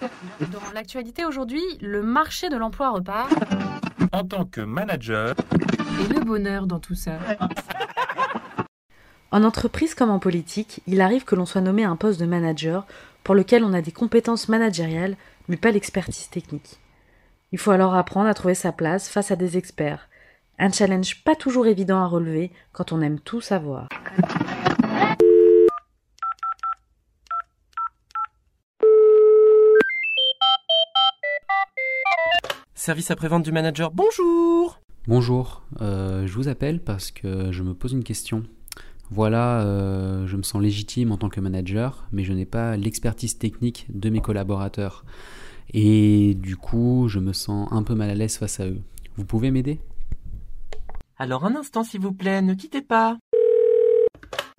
Dans l'actualité aujourd'hui, le marché de l'emploi repart. En tant que manager, Et le bonheur dans tout ça. En entreprise comme en politique, il arrive que l'on soit nommé à un poste de manager pour lequel on a des compétences managériales mais pas l'expertise technique. Il faut alors apprendre à trouver sa place face à des experts. Un challenge pas toujours évident à relever quand on aime tout savoir. Service après-vente du manager, bonjour Bonjour, euh, je vous appelle parce que je me pose une question. Voilà, euh, je me sens légitime en tant que manager, mais je n'ai pas l'expertise technique de mes collaborateurs. Et du coup, je me sens un peu mal à l'aise face à eux. Vous pouvez m'aider? Alors un instant s'il vous plaît, ne quittez pas.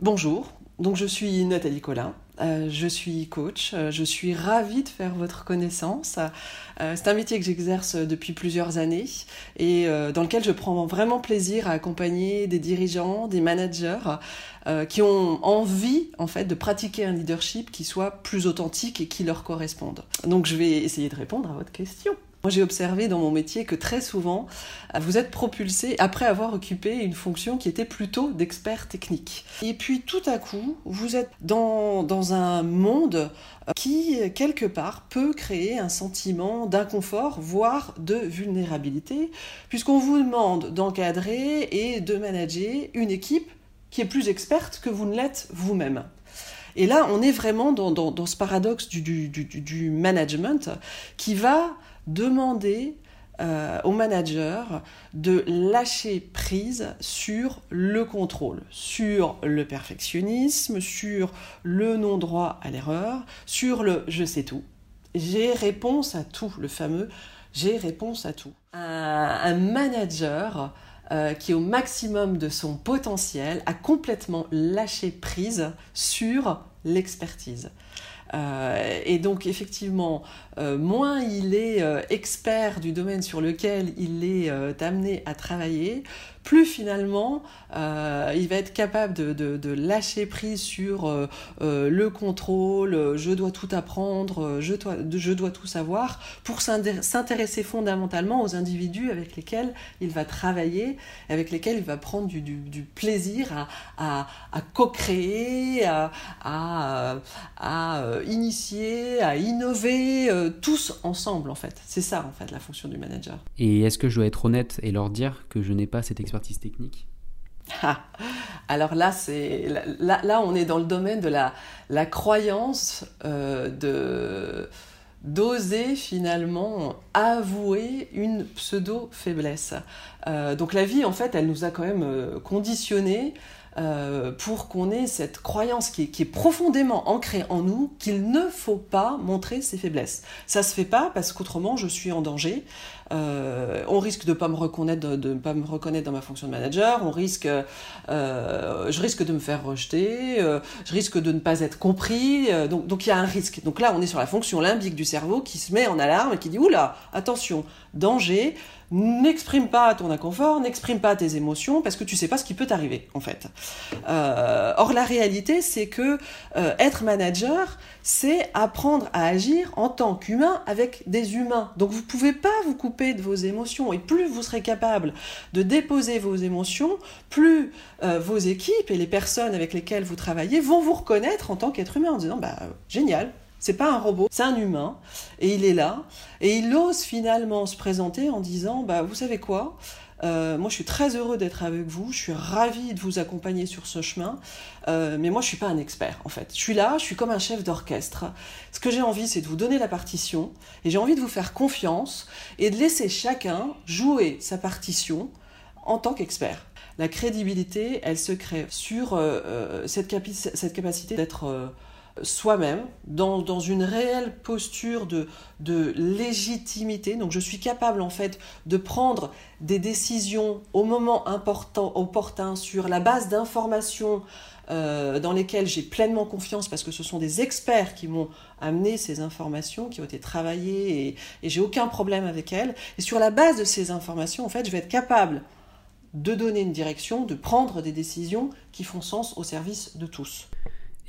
Bonjour, donc je suis Nathalie Collin, euh, je suis coach, euh, je suis ravie de faire votre connaissance. Euh, c'est un métier que j'exerce depuis plusieurs années et dans lequel je prends vraiment plaisir à accompagner des dirigeants, des managers qui ont envie en fait de pratiquer un leadership qui soit plus authentique et qui leur corresponde. Donc je vais essayer de répondre à votre question. Moi, j'ai observé dans mon métier que très souvent, euh, vous êtes propulsé après avoir occupé une fonction qui était plutôt d'expert technique. Et puis, tout à coup, vous êtes dans, dans un monde euh, qui, quelque part, peut créer un sentiment d'inconfort, voire de vulnérabilité, puisqu'on vous demande d'encadrer et de manager une équipe qui est plus experte que vous ne l'êtes vous-même. Et là, on est vraiment dans, ce paradoxe du, management qui va demander euh, au manager de lâcher prise sur le contrôle, sur le perfectionnisme, sur le non-droit à l'erreur, sur le je sais tout. J'ai réponse à tout, le fameux j'ai réponse à tout. Un, manager euh, qui au maximum de son potentiel a complètement lâché prise sur l'expertise. Euh, et donc effectivement, euh, moins il est euh, expert du domaine sur lequel il est amené à travailler, plus finalement il va être capable de, de, lâcher prise sur le contrôle, je dois tout apprendre, je dois, tout savoir, pour s'intéresser fondamentalement aux individus avec lesquels il va travailler, avec lesquels il va prendre du, plaisir à, à, co-créer, à, à, initier, à innover, euh, tous ensemble en fait. C'est ça en fait la fonction du manager. Et est-ce que je dois être honnête et leur dire que je n'ai pas cette expertise technique? Ah, alors là, c'est là, là, on est dans le domaine de la, la croyance euh, de d'oser finalement avouer une pseudo faiblesse. Euh, donc la vie, en fait, elle nous a quand même conditionnés euh, pour qu'on ait cette croyance qui est, profondément ancrée en nous qu'il ne faut pas montrer ses faiblesses. Ça se fait pas parce qu'autrement je suis en danger. Euh, on risque de pas me reconnaître, de, pas me reconnaître dans ma fonction de manager. On risque, euh, je risque de me faire rejeter. Je risque de ne pas être compris. Donc, donc il y a un risque. Donc là, on est sur la fonction limbique du cerveau qui se met en alarme et qui dit oula, attention, danger n'exprime pas ton inconfort, n'exprime pas tes émotions parce que tu sais pas ce qui peut t'arriver en fait. Euh, or la réalité c'est que euh, être manager c'est apprendre à agir en tant qu'humain avec des humains. Donc vous pouvez pas vous couper de vos émotions et plus vous serez capable de déposer vos émotions, plus euh, vos équipes et les personnes avec lesquelles vous travaillez vont vous reconnaître en tant qu'être humain en disant bah génial, c'est pas un robot, c'est un humain, et il est là, et il ose finalement se présenter en disant, bah vous savez quoi, euh, moi je suis très heureux d'être avec vous, je suis ravi de vous accompagner sur ce chemin, euh, mais moi je suis pas un expert en fait. Je suis là, je suis comme un chef d'orchestre. Ce que j'ai envie, c'est de vous donner la partition, et j'ai envie de vous faire confiance et de laisser chacun jouer sa partition en tant qu'expert. La crédibilité, elle se crée sur euh, cette capacité d'être soi-même, dans, dans, une réelle posture de, de, légitimité. Donc je suis capable en fait de prendre des décisions au moment important, opportun sur la base d'informations euh, dans lesquelles j'ai pleinement confiance parce que ce sont des experts qui m'ont amené ces informations, qui ont été travaillées et, et j'ai aucun problème avec elles. Et sur la base de ces informations, en fait, je vais être capable de donner une direction, de prendre des décisions qui font sens au service de tous.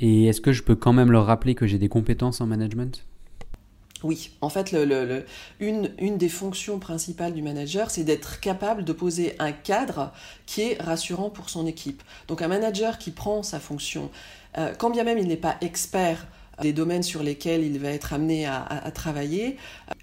Et est-ce que je peux quand même leur rappeler que j'ai des compétences en management? Oui, en fait, une, des fonctions principales du manager, c'est d'être capable de poser un cadre qui est rassurant pour son équipe. Donc un manager qui prend sa fonction, euh, quand bien même il n'est pas expert des domaines sur lesquels il va être amené à, travailler,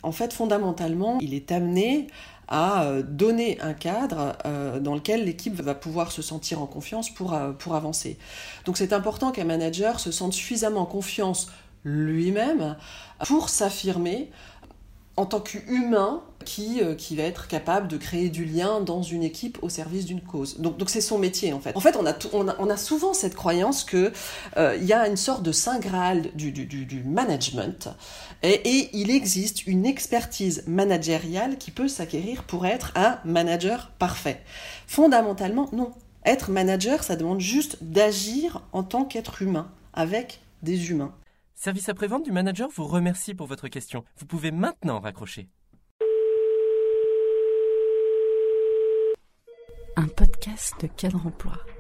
en fait, fondamentalement, il est amené à euh, donner un cadre euh, dans lequel l'équipe va pouvoir se sentir en confiance pour, euh, pour avancer. Donc c'est important qu'un manager se sente suffisamment en confiance lui-même pour s'affirmer en tant qu'humain qui, euh, qui va être capable de créer du lien dans une équipe au service d'une cause. Donc c'est son métier en fait. En fait on a, on a, souvent cette croyance que euh, y a une sorte de saint graal du, du, du, management et, il existe une expertise managériale qui peut s'acquérir pour être un manager parfait. Fondamentalement non. Être manager ça demande juste d'agir en tant qu'être humain avec des humains. Service après-vente du manager vous remercie pour votre question. Vous pouvez maintenant raccrocher. Un podcast de cadre emploi.